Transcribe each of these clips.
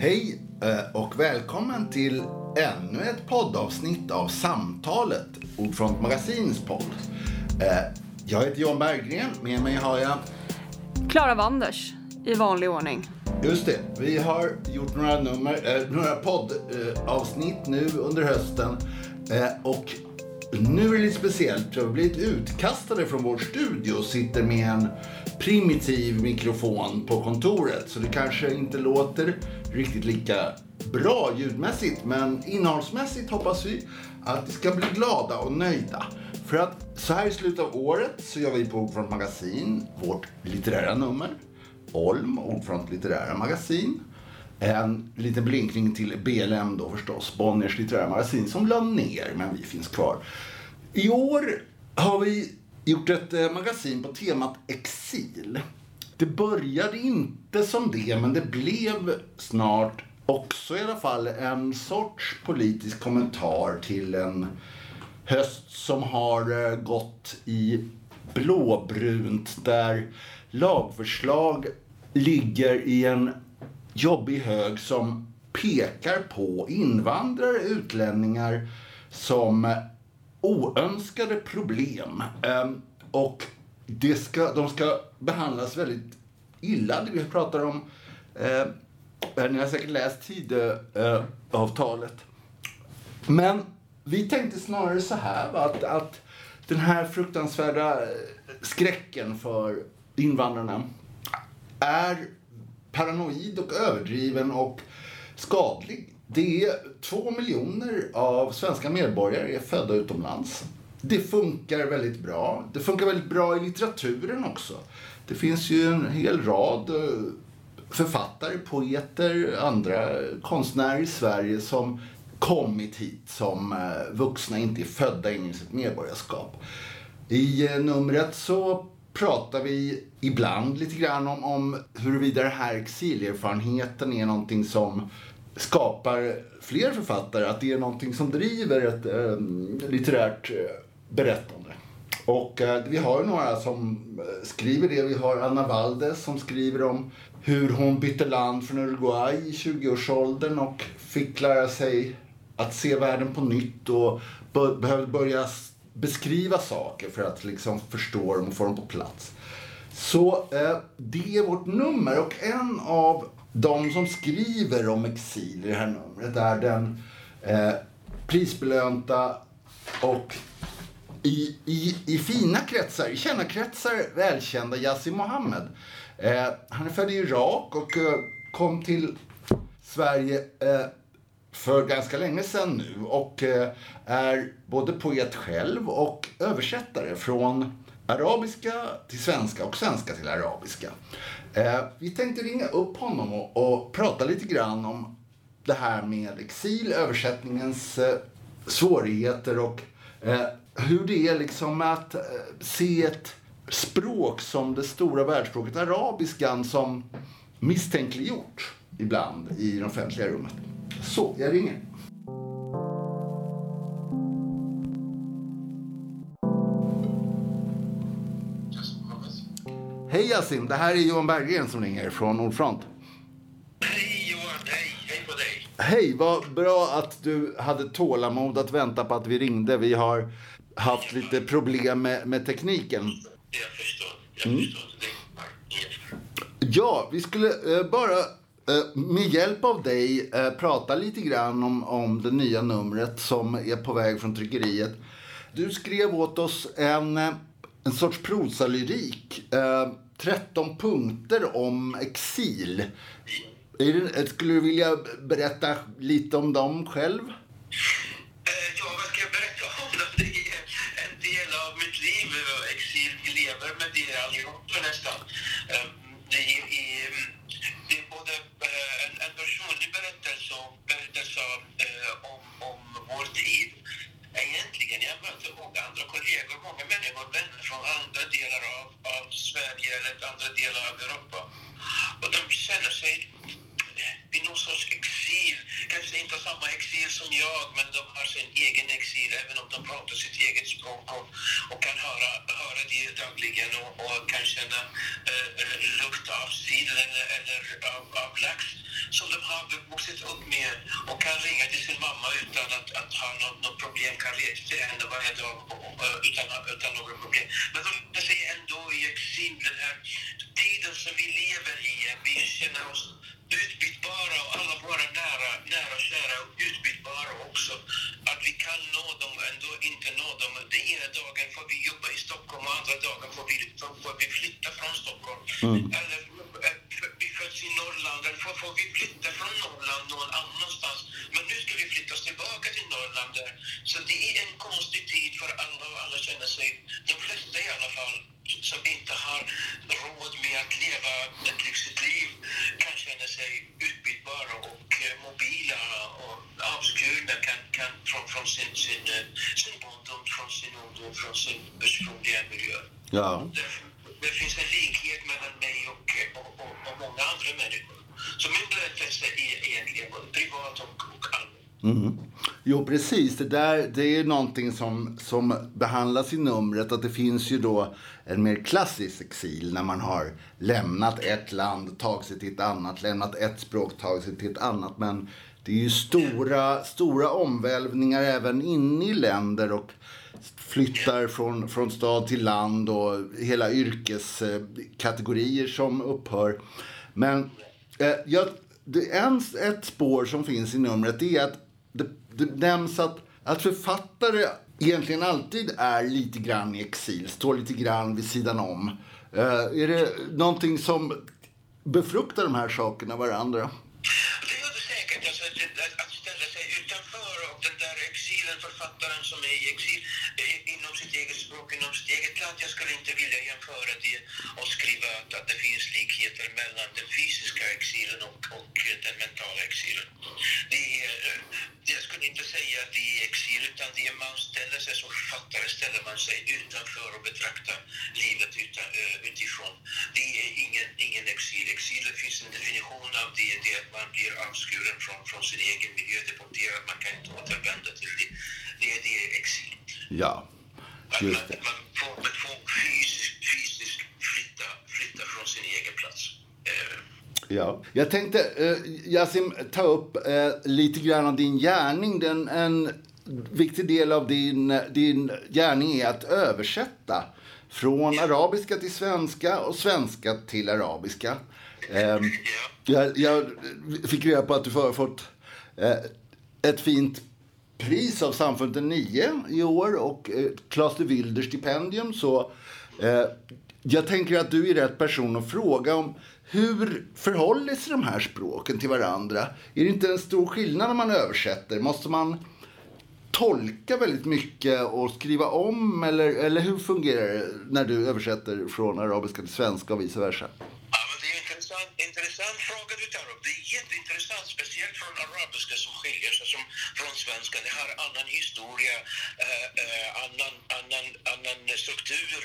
Hej eh, och välkommen till ännu ett poddavsnitt av Samtalet, Ordfront Magasins podd. Eh, jag heter John Berggren, med mig har jag... Klara Wanders, i vanlig ordning. Just det, vi har gjort några, nummer, eh, några poddavsnitt nu under hösten. och nu är det lite speciellt, vi har blivit utkastade från vår studio och sitter med en primitiv mikrofon på kontoret. Så det kanske inte låter riktigt lika bra ljudmässigt. Men innehållsmässigt hoppas vi att vi ska bli glada och nöjda. För att så här i slutet av året så gör vi på Ordfront Magasin vårt litterära nummer. Olm, Ordfront litterära magasin. En liten blinkning till BLM då förstås, Bonniers litterära magasin som la ner, men vi finns kvar. I år har vi gjort ett eh, magasin på temat exil. Det började inte som det, men det blev snart också i alla fall en sorts politisk kommentar till en höst som har eh, gått i blåbrunt där lagförslag ligger i en jobbig hög som pekar på invandrare, utlänningar som oönskade problem. Ehm, och det ska, de ska behandlas väldigt illa. Vi pratar om, eh, ni har säkert läst Tidöavtalet. Men vi tänkte snarare så här, va, att, att den här fruktansvärda skräcken för invandrarna är paranoid och överdriven och skadlig. Det är två miljoner av svenska medborgare är födda utomlands. Det funkar väldigt bra. Det funkar väldigt bra i litteraturen också. Det finns ju en hel rad eh, författare, poeter, andra konstnärer i Sverige som kommit hit som eh, vuxna, inte är födda in i sitt medborgarskap. I eh, numret så pratar vi ibland lite grann om, om huruvida den här exilerfarenheten är någonting som skapar fler författare, att det är någonting som driver ett äh, litterärt berättande. Och eh, vi har några som eh, skriver det. Vi har Anna Valdes som skriver om hur hon bytte land från Uruguay i 20-årsåldern och fick lära sig att se världen på nytt och behövde börja beskriva saker för att liksom förstå dem och få dem på plats. Så eh, det är vårt nummer och en av de som skriver om exil i det här numret är den eh, prisbelönta och i, i, i fina kretsar, i kännarkretsar välkända Yassir Mohammed. Eh, han är född i Irak och eh, kom till Sverige eh, för ganska länge sedan nu och eh, är både poet själv och översättare från arabiska till svenska och svenska till arabiska. Eh, vi tänkte ringa upp honom och, och, prata lite grann om det här med exil, översättningens eh, svårigheter och eh, hur det är liksom att eh, se ett språk som det stora världsspråket arabiskan som misstänkliggjort ibland i det offentliga rummet. Så, jag ringer. Hej Yasin, det här är Johan Berggren som ringer från Nordfront. Hej Johan, hej, hej på dig. Hej, vad bra att du hade tålamod att vänta på att vi ringde. Vi har haft lite problem med, med tekniken. Jag förstår. Jag mm. förstår. Ja, vi skulle eh, bara eh, med hjälp av dig eh, prata lite grann om, om det nya numret som är på väg från tryckeriet. Du skrev åt oss en, eh, en sorts prosalyrik. Eh, 13 punkter om exil. Det, skulle du vilja berätta lite om dem själv? Allihopa nästan. Ehm, det är, det är både eh, en, en personlig berättelse och berättelse eh, om, om vår tid. Egentligen, jag möter många andra kollegor, många människor, vänner från andra delar av, av Sverige eller andra delar av Europa. Och de känner sig eh, i någon sorts. Kanske inte samma exil som jag, men de har sin egen exil, även om de pratar sitt eget språk och, och kan höra, höra det dagligen och, och kan känna eh, lukt av sill eller, eller av, av lax som de har vuxit upp med och kan ringa till sin mamma utan att, att ha något, något problem, kan resa till henne varje dag och, utan, utan några problem. Men de befinner sig ändå i exil, den här tiden som vi lever i. Vi känner oss utbytbara och alla våra nära, nära och kära är utbytbara också. Att vi kan nå dem och ändå inte nå dem. Den ena dagen får vi jobba i Stockholm och andra dagen får vi, får vi flytta från Stockholm. Eller eh, vi föds i Norrland, eller får, får vi flytta från Norrland någon annanstans. Men nu ska vi flytta oss tillbaka till Norrland. Där. Så det är en konstig tid för alla och alla känner sig, de flesta i alla fall, som inte har råd med att leva ett lyxigt liv kan känna sig utbytbara och eh, mobila och avskurna kan, kan från, från sin, sin, eh, sin barndom, från sin ungdom, från sin ursprungliga miljö. Ja. Det, finns en likhet mellan mig och, och, och, och många andra människor. Så min berättelse är egentligen både privat och, och allmän. Mm. Jo, precis. Det där det är någonting som, som behandlas i numret. Att det finns ju då en mer klassisk exil när man har lämnat ett land, tagit sig till ett annat, lämnat ett språk, tagit sig till ett annat. Men det är ju stora, stora omvälvningar även inne i länder och flyttar från, från stad till land och hela yrkeskategorier som upphör. Men eh, jag, det, en, ett spår som finns i numret är att det, det nämns att, att författare egentligen alltid är lite grann i exil, står lite grann vid sidan om. Eh, är det någonting som befruktar de här sakerna varandra? Det gör det säkert. Alltså, att, att, ställa sig utanför och den där exilen, författaren som är i exil eget språk, inom sitt eget land. Jag skulle inte vilja jämföra det och skriva att, att det finns likheter mellan den fysiska exilen och, och den mentala exilen. Det är, eh, jag skulle inte säga att det är exil, utan det är man ställer sig som författare, ställer man sig utanför och betraktar livet utan, eh, utifrån. Det är ingen, ingen exil. Exil, det finns en definition av det, det är att man blir avskuren från, från sin egen miljö, deporterad, man kan inte återvända till det. Det är det exil. Ja, att just det. man får, man får fysiskt, fysiskt flytta, flytta från sin egen plats. Eh, Ja. Jag tänkte, eh, Yasim, ta upp eh, lite grann av din gärning. Den, en viktig del av din, din gärning är att översätta från arabiska till svenska och svenska till arabiska. Eh, ja. jag, jag fick reda på att du har fått eh, ett fint pris av Samfundet 9 i år och eh, Claes de Wilder stipendium. Så eh, jag tänker att du är rätt person att fråga om hur förhåller sig de här språken till varandra? Är det inte en stor skillnad när man översätter? Måste man tolka väldigt mycket och skriva om? Eller, eller hur fungerar det när du översätter från arabiska till svenska och vice versa? Ja, men det är en intressant, intressant fråga du tar upp. Det är jätteintressant, speciellt från arabiska som skiljer sig som från svenska. Det har annan historia, eh, eh, annan, annan, annan struktur.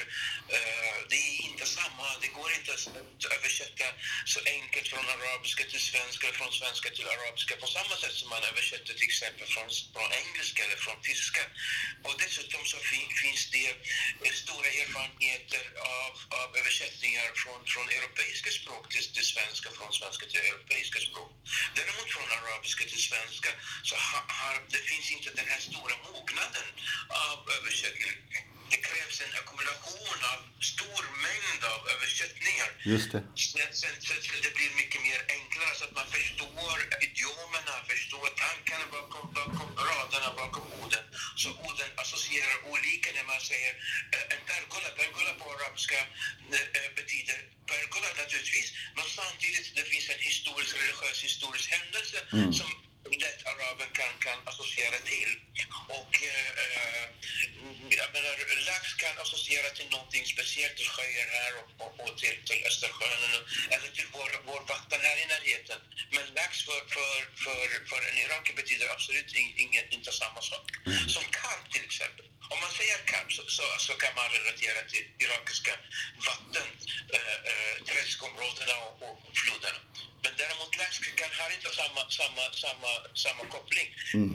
Eh, det är inte samma, det går inte att översätta så enkelt från arabiska till svenska eller från svenska till arabiska på samma sätt som man översätter till exempel från, från engelska eller från tyska. Och dessutom så fin, finns det eh, stora erfarenheter av, av översättningar från, från europeiska språk till, till svenska, från svenska till europeiska språk. Däremot från arabiska till svenska så har, har, det finns inte den här stora mognaden av översättning. Det krävs en ackumulation av stor mängd av översättningar. Just det. Sen, sen, sen, det blir mycket mer enklare så att man förstår idiomerna, förstår tankarna bakom, bakom raderna, bakom orden. Så orden associerar olika när man säger eh, en pergola. Pergola på arabiska eh, eh, betyder pergola naturligtvis, samtidigt det finns en historisk, religiös historisk händelse som lätt araben kan, kan associera till. Och eh, jag menar, lax kan associera till någonting speciellt, till sjöar här och, och, och till, till Östersjön eller- eller till vår, vår vatten här i närheten. Men lax för, för, för, för en iraker betyder absolut in- inget, inte samma sak. Som karp till exempel. Om man säger karp så, så, så kan man relatera till irakiska vatten, eh, eh, träskområdena och, och floderna. Men däremot lax kan, har inte samma, samma, samma, samma koppling.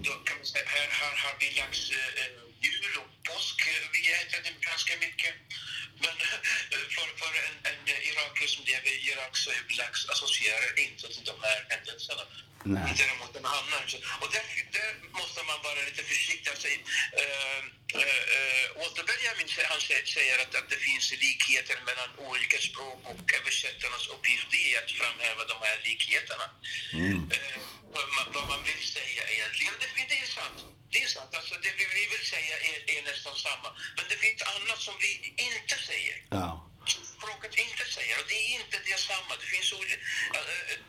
Då kan man säga, här, här har vi lax eh, eh, jul och påsk. eh, Vi äter det ganska mycket. Men eh, för, för en, en iraker som lever i Irak så är lax associerar inte till de här händelserna. ryssarna. Nej. Däremot en annan. Så- Och där, där måste man vara lite försiktig. Alltså, uh, uh, Walter Benjamin sä- han sä- säger att, att det finns likheter mellan olika språk och översättarnas uppgift är att framhäva de här likheterna. Eh, vad, man, vad man vill säga egentligen. Det, det är sant. Det är sant. Alltså, det vi vi vill säga är, är nästan samma. Men det finns annat som vi inte säger Ja. Språket inte säger. Och det är inte detsamma. Det finns eh,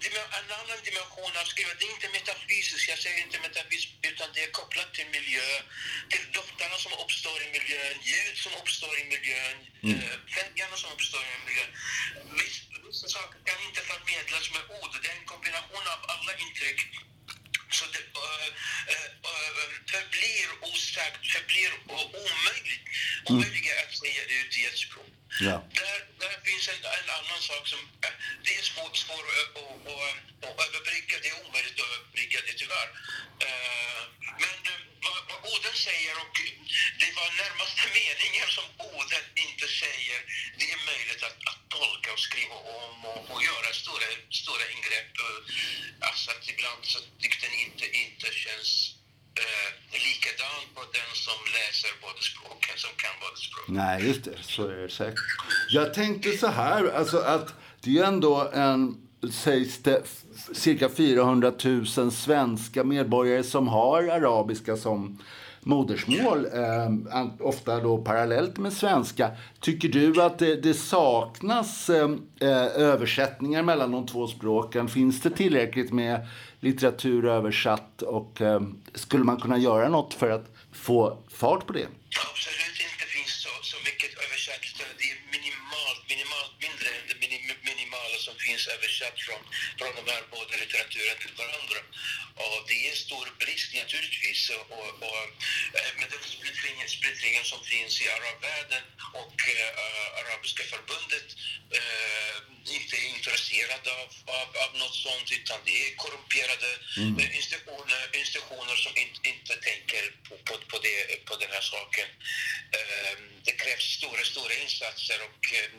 dim- en annan dimension av skrivet. Det är inte metafysiskt, jag säger inte metafysiskt, utan det är kopplat till miljö, till dofterna som uppstår i miljön, ljud som uppstår i miljön, mm. färgerna som uppstår i miljön. Viss- Vissa saker kan inte förmedlas med ord. Det är en kombination av alla intryck så det äh, äh, förblir osagt, förblir omöjligt, omöjliga att säga ut i ett språk. Ja. Där, där finns en, en annan sak som det är svårt, svår att, att, att, att överbrygga. Det är omöjligt att överbrygga det tyvärr. Eh, men eh, vad, vad Oden säger och det var närmaste meningar som Oden inte säger. Det är möjligt att, att tolka och skriva om och, och göra stora, stora ingrepp. Eh, alltså att ibland så dikten inte, inte känns Eh, likadan på den som läser båda språken, som kan båda språken. Nej, just det. Så är det säkert. Jag tänkte så här, alltså att det är ändå en, sägs det, cirka 400 000 svenska medborgare som har arabiska som modersmål, eh, ofta då parallellt med svenska. Tycker du att det, det saknas eh, eh, översättningar mellan de två språken? Finns det tillräckligt med litteratur översatt och eh, skulle man kunna göra något för att få fart på det? Absolut inte finns så, så mycket översatt. Det är minimalt, minimalt mindre än det minim, minimala som finns översatt från, från de här båda litteraturen till varandra. Och det är en stor brist naturligtvis. Och, och, och, med den splittringen, splittringen som finns i arabvärlden och äh, Arabiska förbundet eh, inte är intresserad av, av, av något sånt utan det är korrumperade. Eh, institutioner, institutioner som inte, inte tänker på, på, på, det, på den här saken. Eh, det krävs stora, stora insatser och eh,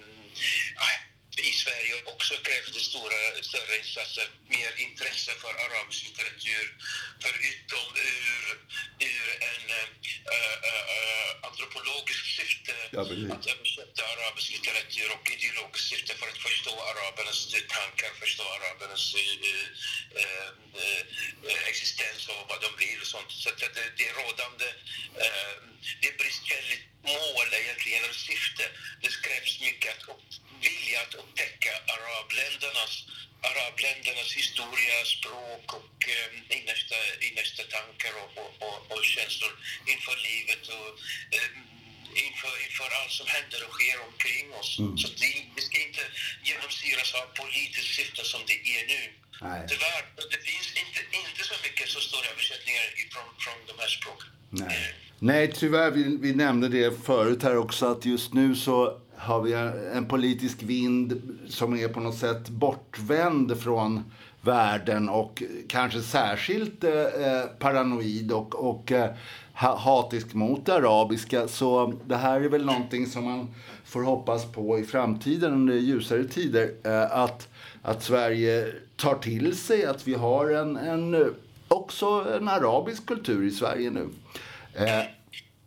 i Sverige också krävs det stora, större insatser, mer intresse för arabisk litteratur, förutom ur, ur en äh, äh, antropologisk syfte Ja, precis. litteratur och ideologiskt syfte för att förstå arabernas tankar, förstå arabernas äh, äh, äh, existens och vad de vill och sånt. Så det, det är rådande, äh, det är bristfälligt mål egentligen, eller syfte. Det krävs mycket att upp, vilja att upptäcka arabländernas, arabländernas historia, språk och eh, innersta, innersta tankar och, och, och, och känslor inför livet och eh, inför, inför allt som händer och sker omkring oss. Så det, det ska inte genomsyras av politiskt syfte som det är nu. Nej. Tyvärr, det finns inte, inte så mycket så stora översättningar från, från de här språken. Nej. Nej, tyvärr. Vi, vi nämnde det förut här också att just nu så har vi en politisk vind som är på något sätt bortvänd från världen och kanske särskilt eh, paranoid och, och eh, hatisk mot det arabiska. Så det här är väl någonting som man får hoppas på i framtiden under ljusare tider. Eh, att, att Sverige tar till sig att vi har en, en, också en arabisk kultur i Sverige nu. Eh,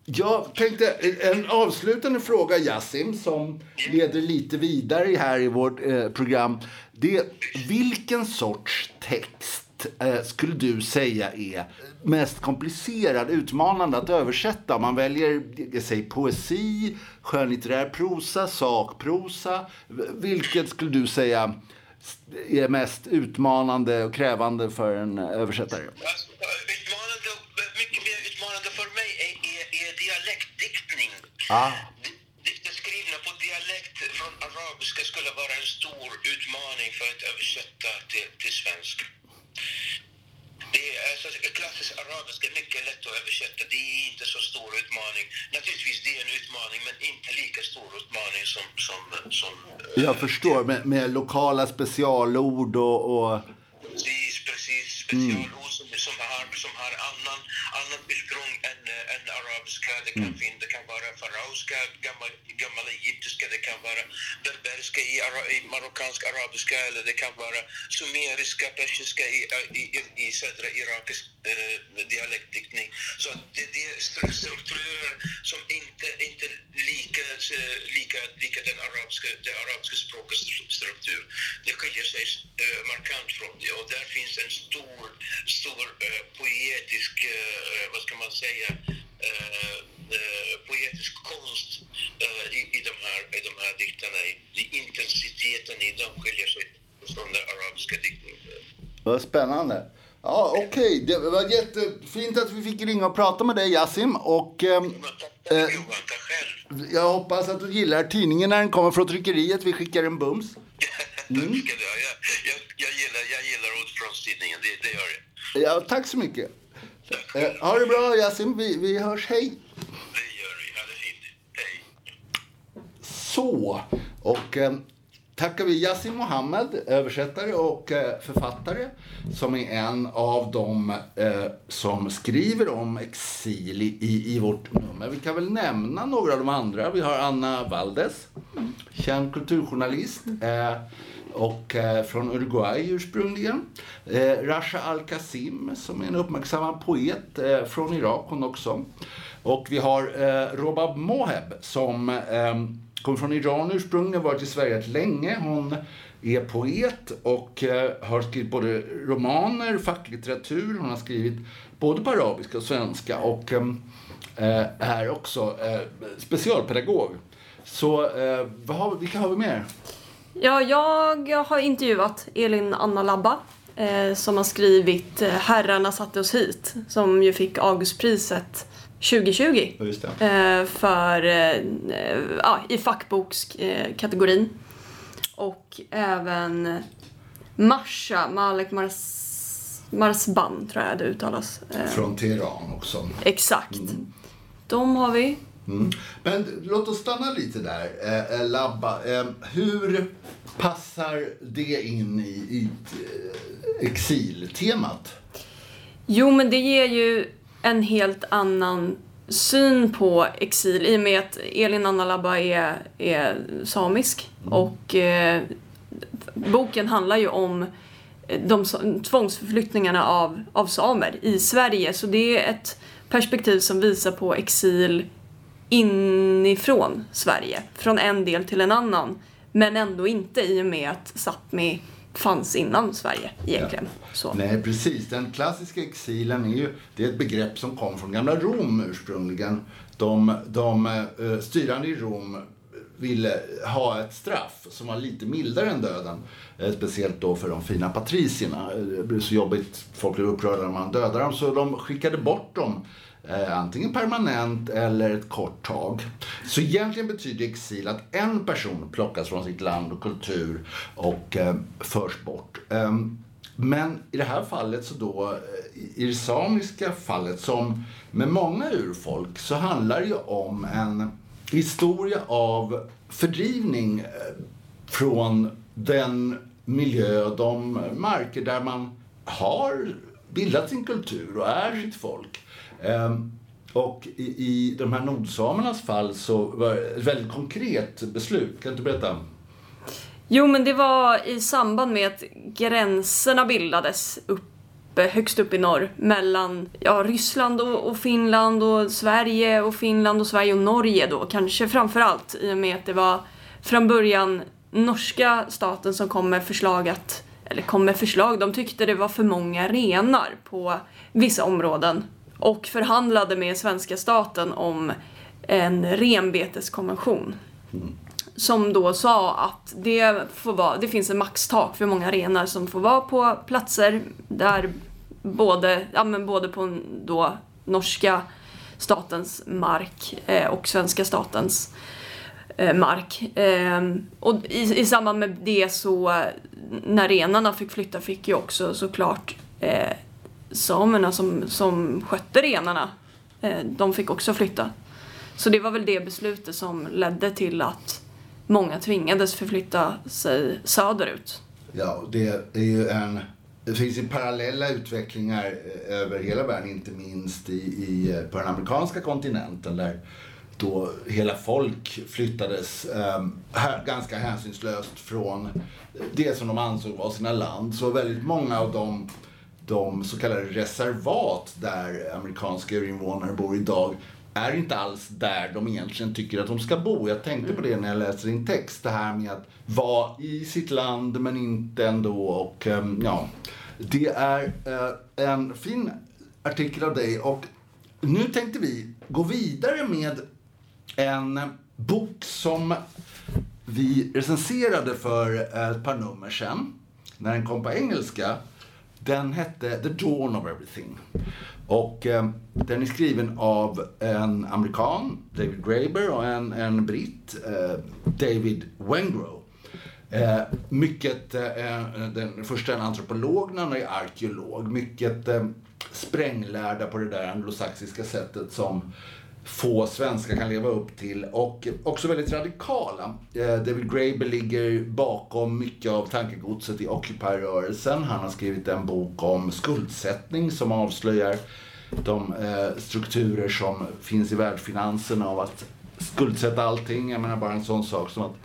jag tänkte en avslutande fråga, Yasim, som leder lite vidare här i vårt eh, program. Det, vilken sorts text eh, skulle du säga är mest komplicerad, utmanande att översätta? Om man väljer säger, poesi, skönlitterär prosa, sakprosa. Vilket skulle du säga är mest utmanande och krävande för en översättare? Alltså, utmanande, mycket mer utmanande för mig är, är, är dialektdiktning. Ah. Di- Dikter skrivna på dialekt från arabiska skulle vara en stor utmaning för att översätta till, till svenska. Det är alltså, klassisk arabiska mycket lätt att översätta. Det är inte så stor utmaning. Naturligtvis det är en utmaning, men inte lika stor utmaning som... som, som eh, Jag förstår, med, med lokala specialord och... och Precis, precis. Specialord som, som har som har annan, annat ursprung än, eh, än arabiska. Det kan, fin, det kan vara farauska, gammal, gammal egyptiska, det kan vara berberska i, ara, i marockansk arabiska eller det kan vara sumeriska, persiska i, i, i, i södra irakisk eh, dialektdiktning. Så det, det är stru- strukturer som inte, inte lika, eh, lika, lika den arabiska, det arabiska språkets struktur. Det skiljer sig eh, markant från det och där finns en stor, stor eh, poetisk, eh, vad ska man säga, eh, eh, poetisk konst eh, i, i, de här, i de här dikterna. I, intensiteten i dem skiljer sig från den arabiska diktningen. Vad spännande. Ja, okej. Det var jättefint att vi fick ringa och prata med dig, Yasim. Och Eh. Själv. jag hoppas att du gillar tidningen när den kommer från tryckeriet. Vi skickar en bums. Ha. Jag, jag, jag, gillar, jag gillar Ordfrontstidningen, det, det gör jag. Ja, tack så mycket. Eh, ha det bra, Yasim. Vi, vi hörs. Hej. Det gör vi. Ha det fint. Hej. Så, och eh, tackar vi Yasin Mohammed, översättare och eh, författare, som är en av dem eh, som skriver om exil i, i, i vårt nummer. Vi kan väl nämna några av de andra. Vi har Anna Valdes, känd kulturjournalist. Eh, och eh, från Uruguay ursprungligen. Eh, Rasha Al-Qasim som är en uppmärksammad poet eh, från Irak hon också. Och vi har eh, Robab Moheb som eh, kommer från Iran ursprungligen, varit i Sverige rätt länge. Hon är poet och eh, har skrivit både romaner, facklitteratur, hon har skrivit både på arabiska och svenska och eh, eh, är också specialpedagog. Så vad har, vilka har vi mer? Ja, jag har intervjuat Elin Anna Labba eh, som har skrivit eh, Herrarna satte oss hit som ju fick Augustpriset 2020 Just det. eh, för, eh, ja, i fackbokskategorin. Och även Marsha, Malek Mars, Marsban tror jag det uttalas. Eh, Från Teheran också. exakt. De har vi. Mm. Men låt oss stanna lite där. Eh, eh, Labba, eh, hur passar det in i, i eh, exiltemat? Jo, men det ger ju en helt annan syn på exil i och med att Elin Anna Labba är, är samisk och eh, boken handlar ju om de så- tvångsförflyttningarna av, av samer i Sverige så det är ett perspektiv som visar på exil inifrån Sverige, från en del till en annan men ändå inte i och med att Sápmi fanns innan Sverige egentligen. Så. Nej, precis. Den klassiska exilen är ju det är ett begrepp som kom från gamla Rom ursprungligen. De, de eh, styrande i Rom ville ha ett straff som var lite mildare än döden. Eh, speciellt då för de fina patricierna. Eh, Det blev så jobbigt, folk blev upprörda när man dödade dem. Så de skickade bort dem eh, antingen permanent eller ett kort tag. Så egentligen betyder exil att en person plockas från sitt land och kultur och eh, förs bort. Eh, men i det här fallet, så då, eh, i det samiska fallet, som med många urfolk, så handlar det ju om en historia av fördrivning eh, från den miljö, de marker där man har bildat sin kultur och är sitt folk. Ehm, och i, i de här nordsamernas fall så var det ett väldigt konkret beslut. Kan du inte berätta? Jo, men det var i samband med att gränserna bildades uppe, eh, högst upp i norr mellan ja, Ryssland och, och Finland och Sverige och Finland och Sverige och Norge då kanske framför allt i och med att det var från början norska staten som kom med förslag att eller kom med förslag, de tyckte det var för många renar på vissa områden och förhandlade med svenska staten om en renbeteskonvention som då sa att det, får vara, det finns en maxtak för hur många renar som får vara på platser där både, ja, men både på då norska statens mark eh, och svenska statens eh, mark. Eh, och i, i samband med det så, när renarna fick flytta fick ju också såklart eh, samerna som, som skötte renarna, eh, de fick också flytta. Så det var väl det beslutet som ledde till att många tvingades förflytta sig söderut. Ja, det är ju en det finns ju parallella utvecklingar eh, över hela världen, inte minst i, i, eh, på den amerikanska kontinenten där då hela folk flyttades eh, ganska hänsynslöst från det som de ansåg var sina land. Så väldigt många av de, de så kallade reservat där amerikanska urinvånare bor idag är inte alls där de egentligen tycker att de ska bo. Jag tänkte på det när jag läste din text. Det här med att vara i sitt land men inte ändå. Och, ehm, ja, det är eh, en fin artikel av dig. Och nu tänkte vi gå vidare med en bok som vi recenserade för ett par nummer sedan. När den kom på engelska. Den hette The Dawn of Everything. Och eh, den är skriven av en amerikan, David Graeber, och en, en britt, eh, David Wengrow. Eh, mycket, eh, den första är en antropolog, den andra är arkeolog. Mycket eh, spränglärda på det där anglosaxiska sättet som få svenskar kan leva upp till och också väldigt radikala. Eh, David Graeber ligger bakom mycket av tankegodset i Occupy-rörelsen. Han har skrivit en bok om skuldsättning som avslöjar de eh, strukturer som finns i världsfinanserna av att skuldsätta allting. Jag menar bara en sån sak som att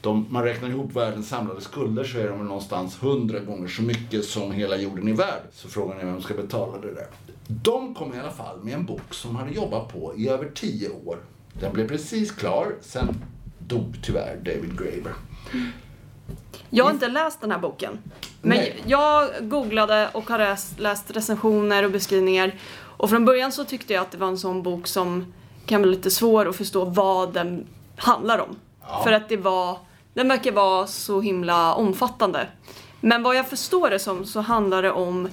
de, man räknar ihop världens samlade skulder så är de någonstans hundra gånger så mycket som hela jorden är värd. Så frågan är vem som ska betala det där. De kom i alla fall med en bok som hade jobbat på i över tio år. Den blev precis klar, sen dog tyvärr David Graeber. Jag har inte läst den här boken. Men Nej. jag googlade och har läst, recensioner och beskrivningar. Och från början så tyckte jag att det var en sån bok som kan bli lite svår att förstå vad den handlar om. Ja. För att det var, den verkar vara så himla omfattande. Men vad jag förstår det som så handlar det om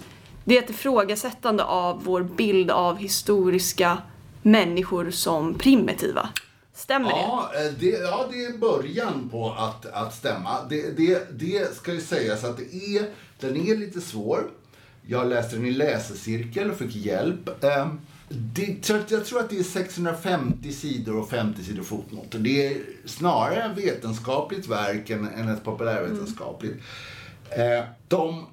det är ett ifrågasättande av vår bild av historiska människor som primitiva. Stämmer det? Ja, eh, det, ja, det är början på att, att stämma. Det, det, det ska ju sägas att det är, den är lite svår. Jag läste den i läsecirkel och fick hjälp. Ehm, Det, jag tror att det är 650 sidor och 50 sidor fotnoter. Det är snarare ett vetenskapligt verk än, än ett populärvetenskapligt. Eh, De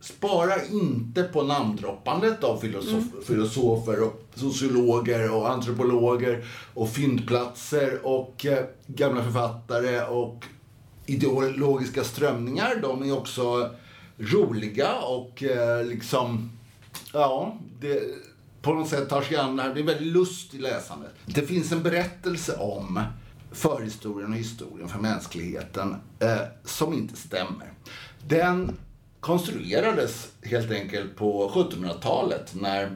sparar inte på namndroppandet av filosof, filosofer och sociologer och antropologer och fyndplatser och eh, gamla författare och ideologiska strömningar. De är också roliga och eh, liksom, ja, det, på något sätt tar sig an det här. Det är väldigt lust i läsandet. Det finns en berättelse om förhistorien och historien för mänskligheten eh, som inte stämmer. Den konstruerades helt enkelt på 1700-talet när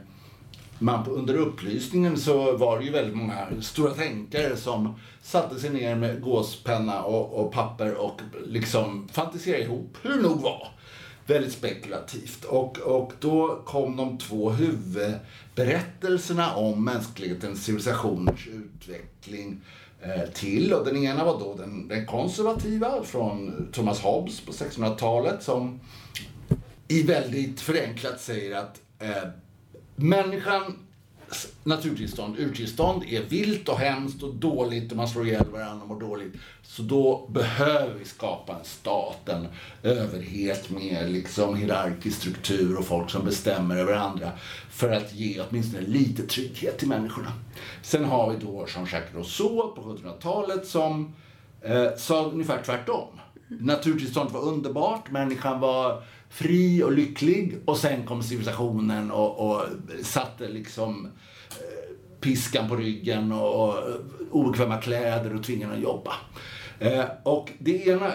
man under upplysningen så var det ju väldigt många stora tänkare som satte sig ner med gåspenna och, och papper och liksom fantiserade ihop hur det nog var. Väldigt spekulativt. Och, och då kom de två huvudberättelserna om mänsklighetens civilisationers utveckling Eh, till. Och den ena var då den, den konservativa från Thomas Hobbes på 1600-talet som i väldigt förenklat säger att eh, människan naturtillstånd, urtillstånd, är vilt och hemskt och dåligt och man slår ihjäl varandra och mår dåligt. Så då behöver vi skapa en stat, en överhet med liksom hierarkisk struktur och folk som bestämmer över andra för att ge åtminstone lite trygghet till människorna. Sen har vi då Jean-Jacques Rousseau på 1700-talet som eh, sa ungefär tvärtom. Naturtillståndet var underbart, människan var fri och lycklig och sen kom civilisationen och, och satte liksom eh, piskan på ryggen och, och obekväma kläder och tvingade att jobba. Eh, och det ena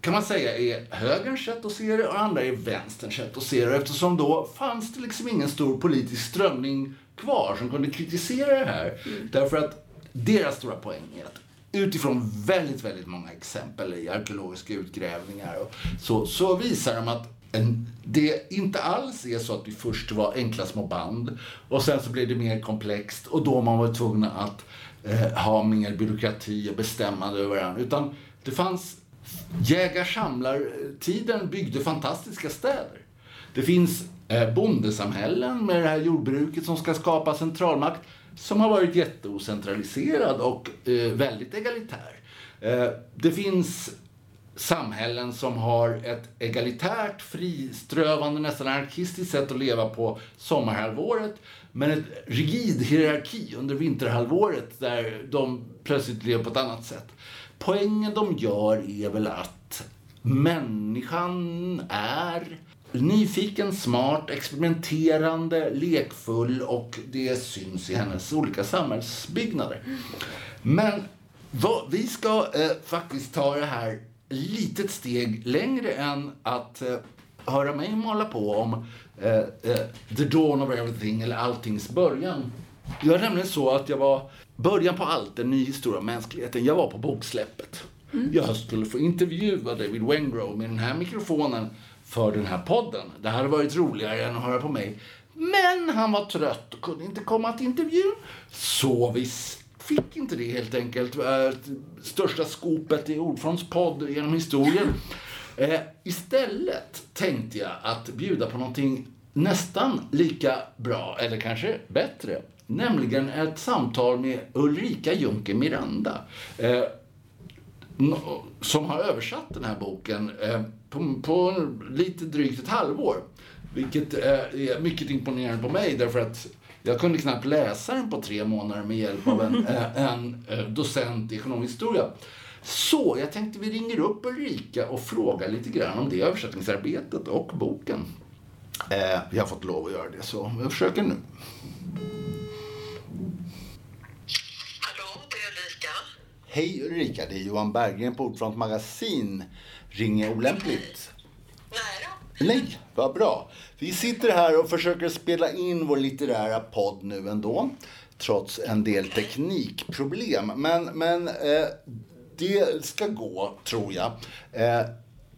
kan man säga är högerns sätt att se det och det andra är vänsterns sätt att se det. Eftersom då fanns det liksom ingen stor politisk strömning kvar som kunde kritisera det här. Därför att deras stora poäng är att utifrån väldigt, väldigt många exempel i arkeologiska utgrävningar och så, så visar de att en, det inte alls är så att vi först var enkla små band och sen så blev det mer komplext och då man var tvungna att eh, ha mer byråkrati och bestämmande över varandra. Utan det fanns Jägar-samlar-tiden byggde fantastiska städer. Det finns eh, bondesamhällen med det här jordbruket som ska skapa centralmakt som har varit jätteocentraliserad och eh, väldigt egalitär. Eh, det finns samhällen som har ett egalitärt, friströvande, nästan anarkistiskt sätt att leva på sommarhalvåret men en rigid hierarki under vinterhalvåret där de plötsligt lever på ett annat sätt. Poängen de gör är väl att människan är nyfiken, smart, experimenterande, lekfull och det syns i hennes olika samhällsbyggnader. Men vad, vi ska eh, faktiskt ta det här litet steg längre än att eh, höra mig måla på om eh, eh, the dawn of everything eller alltings början. Det var nämligen så att jag var början på allt, en ny historia om mänskligheten. Jag var på boksläppet. Mm. Jag skulle få intervjua David Wengrow med den här mikrofonen för den här podden. Det hade varit roligare än att höra på mig. Men han var trött och kunde inte komma till intervjun. Så vi fick inte det helt enkelt. Äh, största skopet i Ordfronts podd genom historien. Eh, istället tänkte jag att bjuda på någonting nästan lika bra, eller kanske bättre. Nämligen ett samtal med Ulrika Juncker Miranda. Eh, som har översatt den här boken eh, på, på, lite drygt ett halvår. Vilket eh, är mycket imponerande på mig därför att jag kunde knappt läsa den på tre månader med hjälp av en, eh, en eh, docent i ekonomisk historia. Så jag tänkte vi ringer upp Ulrika och frågar lite grann om det översättningsarbetet och boken. Eh, vi har fått lov att göra det, så jag försöker nu. Hallå, det är Ulrika. Hej Ulrika, det är Johan Berggren på Ordfront Magasin. Ringer olämpligt? Nej vad bra. Vi sitter här och försöker spela in vår litterära podd nu ändå. Trots en del teknikproblem. Men, men eh, det ska gå, tror jag. Eh,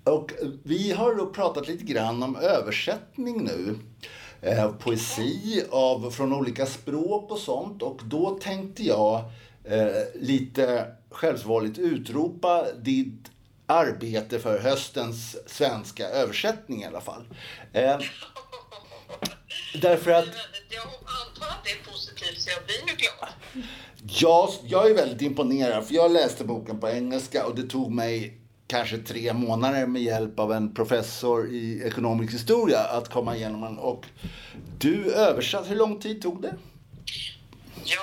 och vi har då pratat lite grann om översättning nu. Eh, poesi av, från olika språk och sånt. Och då tänkte jag eh, lite självsvåldigt utropa ditt arbete för höstens svenska översättning i alla fall. Eh, därför att... Jag antar att det är positivt så jag blir ju glad. Ja, jag är väldigt imponerad för jag läste boken på engelska och det tog mig kanske tre månader med hjälp av en professor i ekonomisk historia att komma igenom den. Och du översatt, hur lång tid tog det? Ja,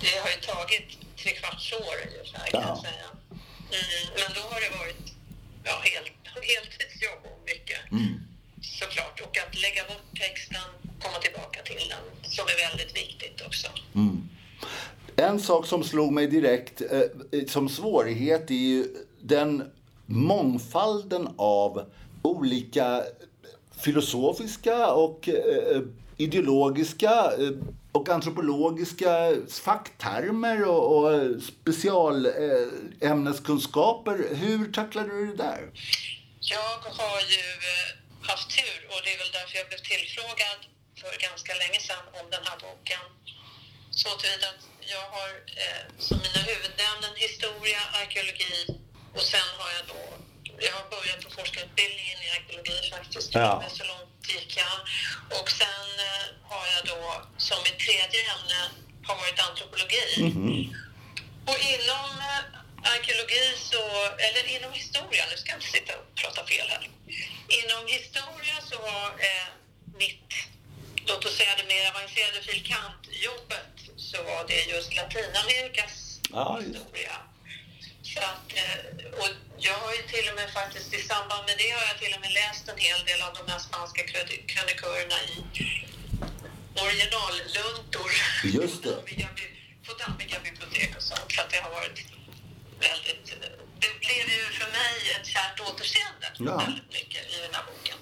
det har ju tagit tre kvarts år ungefär kan ja. jag säga. Mm, men då har det varit ja, helt, heltidsjobb och mycket. Mm. Såklart. Och att lägga bort texten, komma tillbaka till den, som är väldigt viktigt också. Mm. En sak som slog mig direkt eh, som svårighet är ju den mångfalden av olika filosofiska och eh, ideologiska eh, och antropologiska facktermer och, och specialämneskunskaper. Eh, Hur tacklade du det där? Jag har ju eh, haft tur och det är väl därför jag blev tillfrågad för ganska länge sedan om den här boken. Så tillvida att jag har eh, som mina huvudämnen historia, arkeologi och sen har jag då jag har börjat på forskarutbildningen i arkeologi faktiskt. Ja. Så långt gick jag. Och sen eh, har jag då som mitt tredje ämne har varit antropologi. Mm. Och inom eh, arkeologi så, eller inom historia, nu ska jag inte sitta och prata fel här. Inom historia så var eh, mitt, låt oss säga det mer avancerade filkantjobbet så var det just Latinamerikas ah, historia. Så att, eh, och jag har ju till och med faktiskt i samband med det har jag till och med läst en hel del av de här spanska krönikörerna i originalluntor. Just det. På dammiga bibliotek och sånt. Så att det har varit väldigt... Det blev ju för mig ett kärt återseende ja. väldigt mycket i den här boken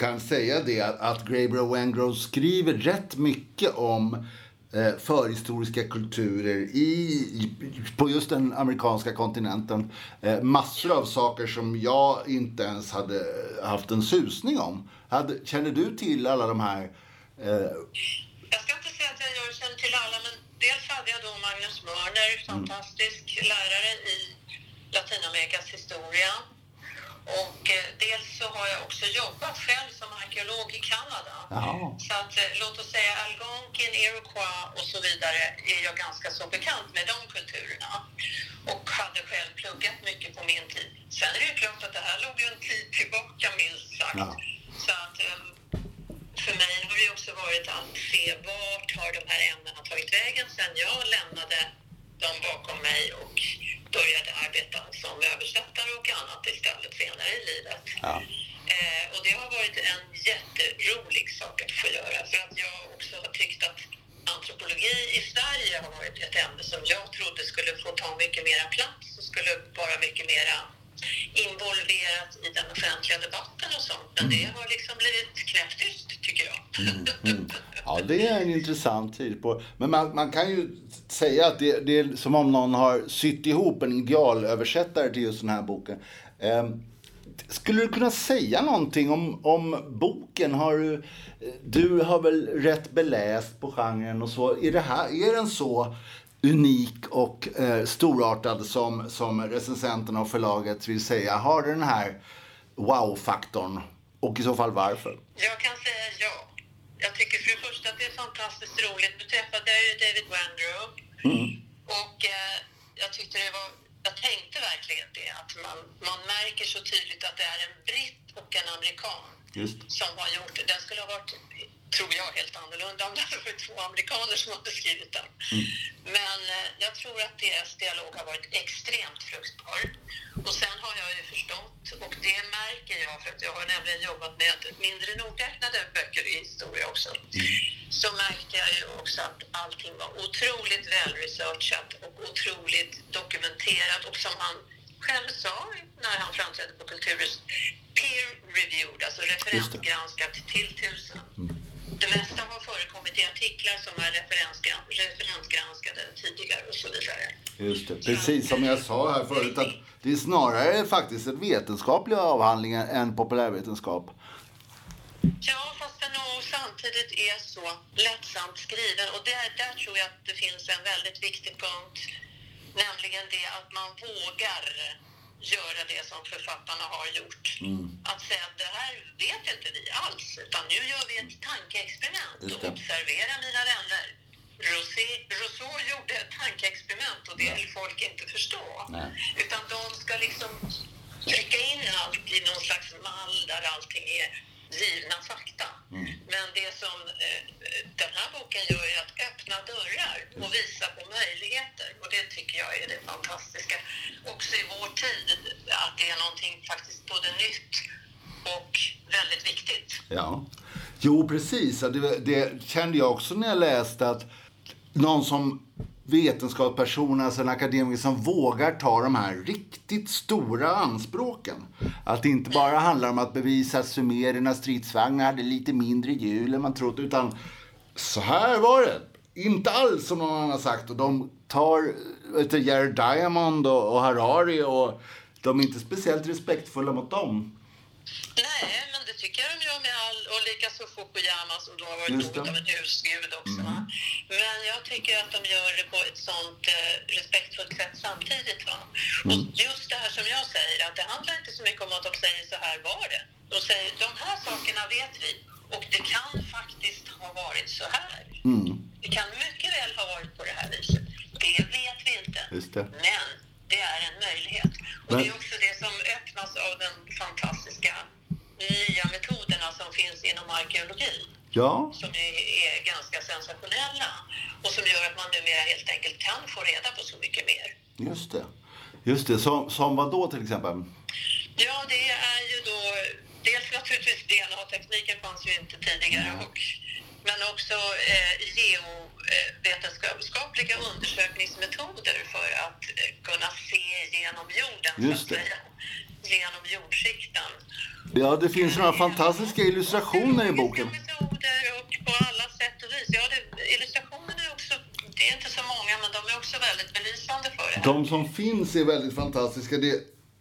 kan säga det att Graeber och Wengrow skriver rätt mycket om Eh, förhistoriska kulturer i, på just den amerikanska kontinenten. Eh, massor av saker som jag inte ens hade haft en susning om. Hade, känner du till alla de här? Eh... Jag ska inte säga att jag känner till alla, men dels hade jag då Magnus Mörner, fantastisk mm. lärare i Latinamerikas historia. Och eh, dels så har jag också jobbat själv som arkeolog i Kanada. Jaha. Så att eh, låt oss säga Algonquin, Iroquois och så vidare är jag ganska så bekant med de kulturerna. och hade själv pluggat mycket på min tid. Sen är det klart att det här låg ju en tid tillbaka minst sagt. Ja. Så att ehm, för mig har det också varit att se vart har de här ämnena tagit vägen sen jag lämnade dem bakom mig och började arbeta som översättare och annat istället senare i livet. Ja. Eh, och det har varit en jätterolig sak att få göra för att jag också har tyckt att antropologi i Sverige har varit ett ämne som jag trodde skulle få ta mycket mera plats och skulle vara mycket mera involverat i den offentliga debatten och sånt. Men det har liksom blivit knäpptyst, tycker jag. Mm. Ja, det är en intressant tid på. Men man, man kan ju säga att det, det är som om någon har sytt ihop en idealöversättare till just den här boken. Ehm, skulle du kunna säga någonting om, om boken? Har du, du har väl rätt beläst på genren och så. Är, det här, är den så unik och eh, storartad som, som recensenterna och förlaget vill säga? Har den här wow-faktorn? Och i så fall varför? Jag kan säga ja. Jag tycker för det första att det är fantastiskt roligt. Nu träffade jag ju David Wandrow och eh, jag tyckte det var, jag tänkte verkligen det att man, man märker så tydligt att det är en britt och en amerikan Just. som har gjort det. Den skulle ha varit, tror jag, helt annorlunda om det hade varit två amerikaner som hade skrivit den. Men eh, jag tror att deras dialog har varit extremt fruktbar. Och sen har jag ju förstått, och det märker jag för att jag har nämligen jobbat med mindre nogräknade böcker i historia också, så märkte jag ju också att allting var otroligt välresearchat och otroligt dokumenterat och som han själv sa när han framträdde på Kulturhus, peer-reviewed, alltså referensgranskat till tusen. Det mesta har förekommit i artiklar som är referensgran- referensgranskade tidigare och så vidare. Just det. Precis som jag sa här förut att det är snarare faktiskt en vetenskaplig avhandling än populärvetenskap. Ja, fast den nog samtidigt är så lättsamt skriven. Och där, där tror jag att det finns en väldigt viktig punkt. Nämligen det att man vågar göra det som författarna har gjort. Att säga att det här vet inte vi alls, utan nu gör vi ett tankeexperiment. Och observera mina vänner. Rosé- Rousseau gjorde ett tankeexperiment och det vill folk inte förstå. Nej. Utan de ska liksom trycka in allt i någon slags mall där allting är givna fakta. Men det som eh, den här boken gör är att öppna dörrar och visa på möjligheter. Och det tycker jag är det fantastiska. Också i vår tid, att det är någonting faktiskt både nytt och väldigt viktigt. Ja. Jo, precis. Det, det kände jag också när jag läste att någon som vetenskapsperson, alltså en akademiker som vågar ta de här riktigt stora anspråken. Att det inte bara handlar om att bevisa att sumerernas stridsvagnar hade lite mindre hjul än man trott, utan så här var det. Inte alls som någon annan har sagt. Och de tar vet du, Jared Diamond och, och Harari och de är inte speciellt respektfulla mot dem. Nej, men det tycker jag med all, och likaså Fukuyama som då har varit något av en husgud också. va. Men jag tycker att de gör det på ett sånt eh, respektfullt sätt samtidigt. Va? Och just det här som jag säger, att det handlar inte så mycket om att de säger så här var det. De säger de här sakerna vet vi och det kan faktiskt ha varit så här. Det kan mycket väl ha varit på det här viset. Det vet vi inte. Men det är en möjlighet. Och Men- det är också det som öppnas av den fantastiska nya metoderna som finns inom arkeologi. Ja, Som är, är ganska sensationella och som gör att man numera helt enkelt kan få reda på så mycket mer. just det. Just det. Som, som vad då till exempel? Ja, det är ju då dels naturligtvis DNA-tekniken fanns ju inte tidigare och, men också eh, geovetenskapliga undersökningsmetoder för att eh, kunna se genom jorden, Just det. Genom jordskikten. Ja, det finns några fantastiska illustrationer i boken. Metoder och på alla sätt och vis. Ja, det, illustrationerna är också, det är inte så många, men de är också väldigt belysande för det. De som finns är väldigt fantastiska. Det,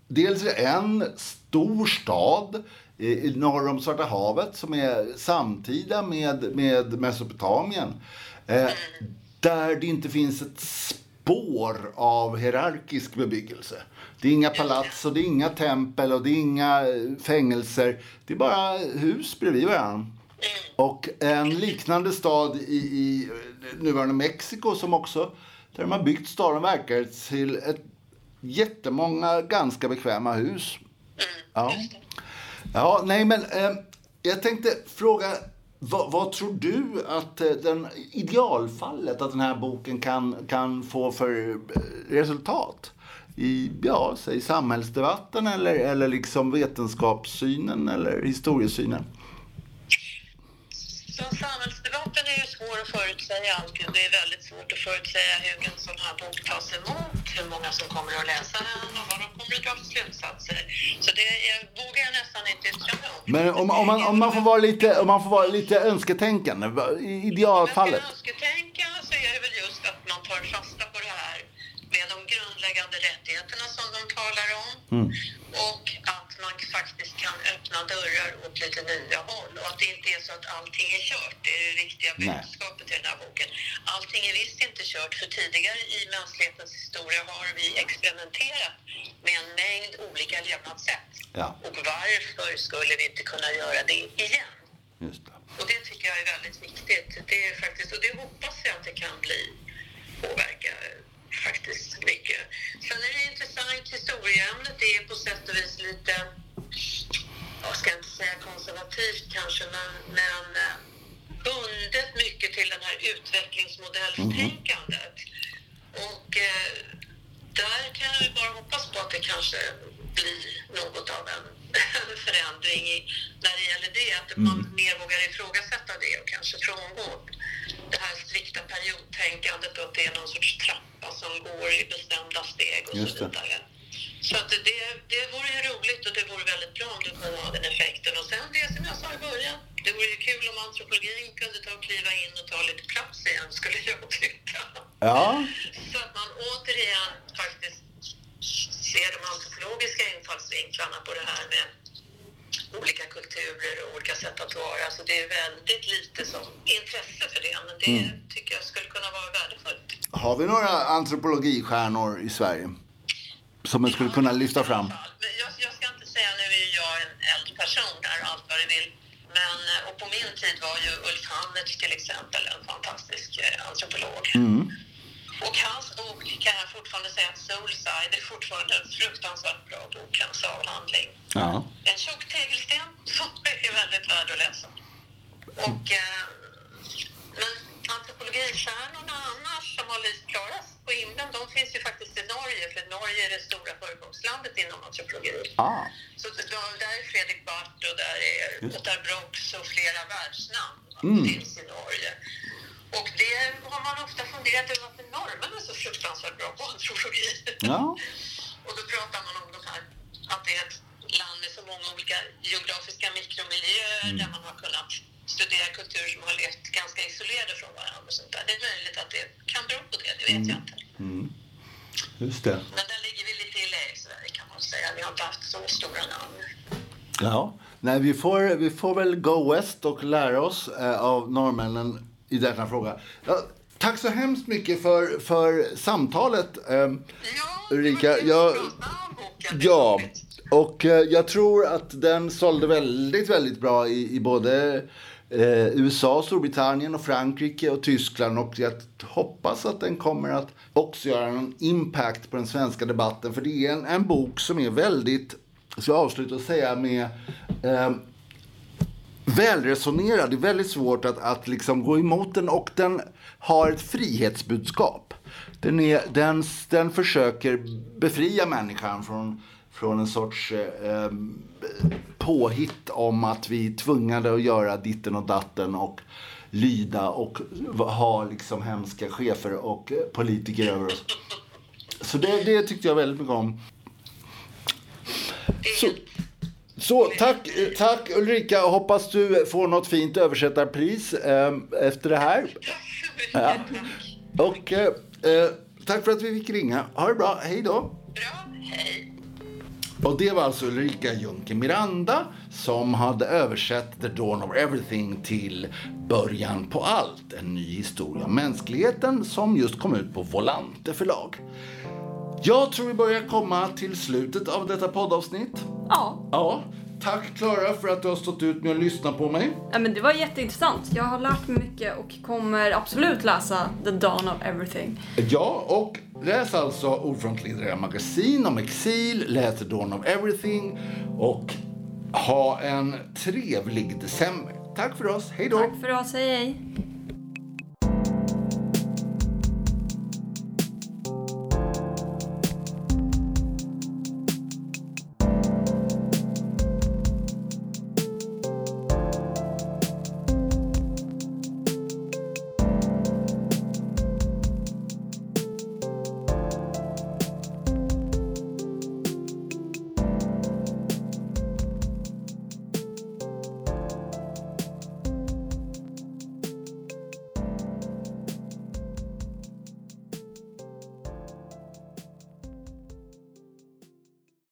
dels är en stor stad i norr om Svarta havet som är samtida med, med Mesopotamien. Eh, där det inte finns ett spår av hierarkisk bebyggelse. Det är inga palats och det är inga tempel och det är inga eh, fängelser. Det är bara hus bredvid varandra. Och en liknande stad i, i eh, nuvarande Mexiko som också, där de har byggt staden verkar till ett, jättemånga ganska bekväma hus. Ja. Ja, nej men eh, jag tänkte fråga, vad, vad tror du att eh, den idealfallet att den här boken kan, kan få för eh, resultat? I, ja, säg samhällsdebatten eller, eller liksom vetenskapssynen eller historiesynen? Så samhällsdebatten är ju svår att förutsäga alltid. Det är väldigt svårt att förutsäga hur en sån här bok tas emot, hur många som kommer att läsa den och vad de kommer att dra för slutsatser. Så det är, vågar jag nästan inte yttra mig om. Men om, om, man, om, man får vara lite, om man får vara lite önsketänkande, idealfallet? Ska jag önsketänkande så är det väl just att man tar fasta på det här med de grundläggande rättigheterna som de talar om. Och att man faktiskt öppna dörrar åt lite nya håll. Och att det inte är så att allting är kört. Det är det riktiga budskapet i den här boken. Allting är visst inte kört för tidigare i mänsklighetens historia har vi experimenterat med en mängd olika levnadssätt. Ja. Och varför skulle vi inte kunna göra det igen? Just det. Och det tycker jag är väldigt viktigt. Det är faktiskt, och det hoppas jag att det kan bli påverka faktiskt mycket. Sen är det intressant, historieämnet det är på sätt och vis lite, jag ska inte säga konservativt kanske, men, men eh, bundet mycket till den här utvecklingsmodellstänkandet. Och eh, där kan jag ju bara hoppas på att det kanske blir något av en, en förändring i, när det gäller det. Att man mer vågar ifrågasätta det och kanske frångå det här strikta periodtänkandet och att det är någon sorts trappa som går i bestämda steg och Just så det. Så att det, det vore ju roligt och det vore väldigt bra om det kunde ha den effekten. Och sen det som jag sa i början, det vore ju kul om antropologin kunde ta och kliva in och ta lite plats igen, skulle jag tycka. Ja, Så att man återigen faktiskt ser de antropologiska infallsvinklarna på det här med olika kulturer och olika sätt att vara. Så det är väldigt lite som intresse för det, men det tycker jag skulle kunna vara värdefullt. har vi några antropologistjärnor i Sverige? Som man skulle kunna lyfta fram? Jag, jag ska inte säga, nu är jag en äldre person här och allt vad det vill. Men, eh, och på min tid var ju Ulf Hannertz till exempel en fantastisk eh, antropolog. Och hans bok kan jag fortfarande säga att Soulside är fortfarande en fruktansvärt bra bok, hans avhandling. Ja. En tjock tegelsten som är väldigt värd att läsa. Och, eh, men antropologistjärnorna annars som har lyst klarast på himlen, de finns ju faktiskt i Norge, för Norge är det stora föregångslandet inom antropologi. Ah. Så där är Fredrik Barth och där är. Ottar Brox och flera världsnamn Mm. finns i Norge. Och det har man ofta funderat över varför norrmän är så fruktansvärt bra på antropologi. Ja. Och då pratar man om de här, att det är ett land med så många olika geografiska mikromiljöer Mm. där man har kunnat studera kulturer som har levt ganska isolerade från varandra och sånt där. Det är möjligt att det kan bero på det, det vet jag inte. Just det. Men där ligger vi lite i lä i Sverige kan man säga. Vi har inte haft så stora namn. Ja. Nej, vi får, vi får väl go west och lära oss eh, av norrmännen i denna fråga. Ja, tack så hemskt mycket för, för samtalet. ehm, Ja, Ulrika, jag- Ja, och eh, jag tror att den sålde väldigt, väldigt bra i, i både eh, USA, Storbritannien och Frankrike och Tyskland. Och jag hoppas att den kommer att också göra någon impact på den svenska debatten. För det är en, en bok som är väldigt, ska jag avsluta och säga med eh, välresonerad. Det är väldigt svårt att, att liksom gå emot den och den har ett frihetsbudskap. Den, är, den, den försöker befria människan från, från en sorts eh, eh, påhitt om att vi är tvungade att göra ditten och datten och lyda och ha liksom hemska chefer och eh, politiker över oss. Så det, det tyckte jag väldigt mycket om. Så, så tack, eh, tack Ulrika. Hoppas du får något fint översättarpris eh, efter det här. Tack så mycket. Ja. Och eh, tack för att vi fick ringa. Ha det bra. Hej då. Bra, hej. Och det var alltså Ulrika Juncker Miranda som hade översatt The Dawn of Everything till Början på allt. En ny historia om mänskligheten som just kom ut på Volante förlag. Jag tror vi börjar komma till slutet av detta poddavsnitt. Ja, Ja, Tack Klara för att du har stått ut med att lyssna på mig. Ja, men det var jätteintressant. Jag har lärt mig mycket och kommer absolut läsa The Dawn of Everything. Ja, och läs alltså Ordfront litterära magasin om exil, läs The Dawn of Everything och ha en trevlig december. Tack för oss, hej då! Tack för oss, hej hej!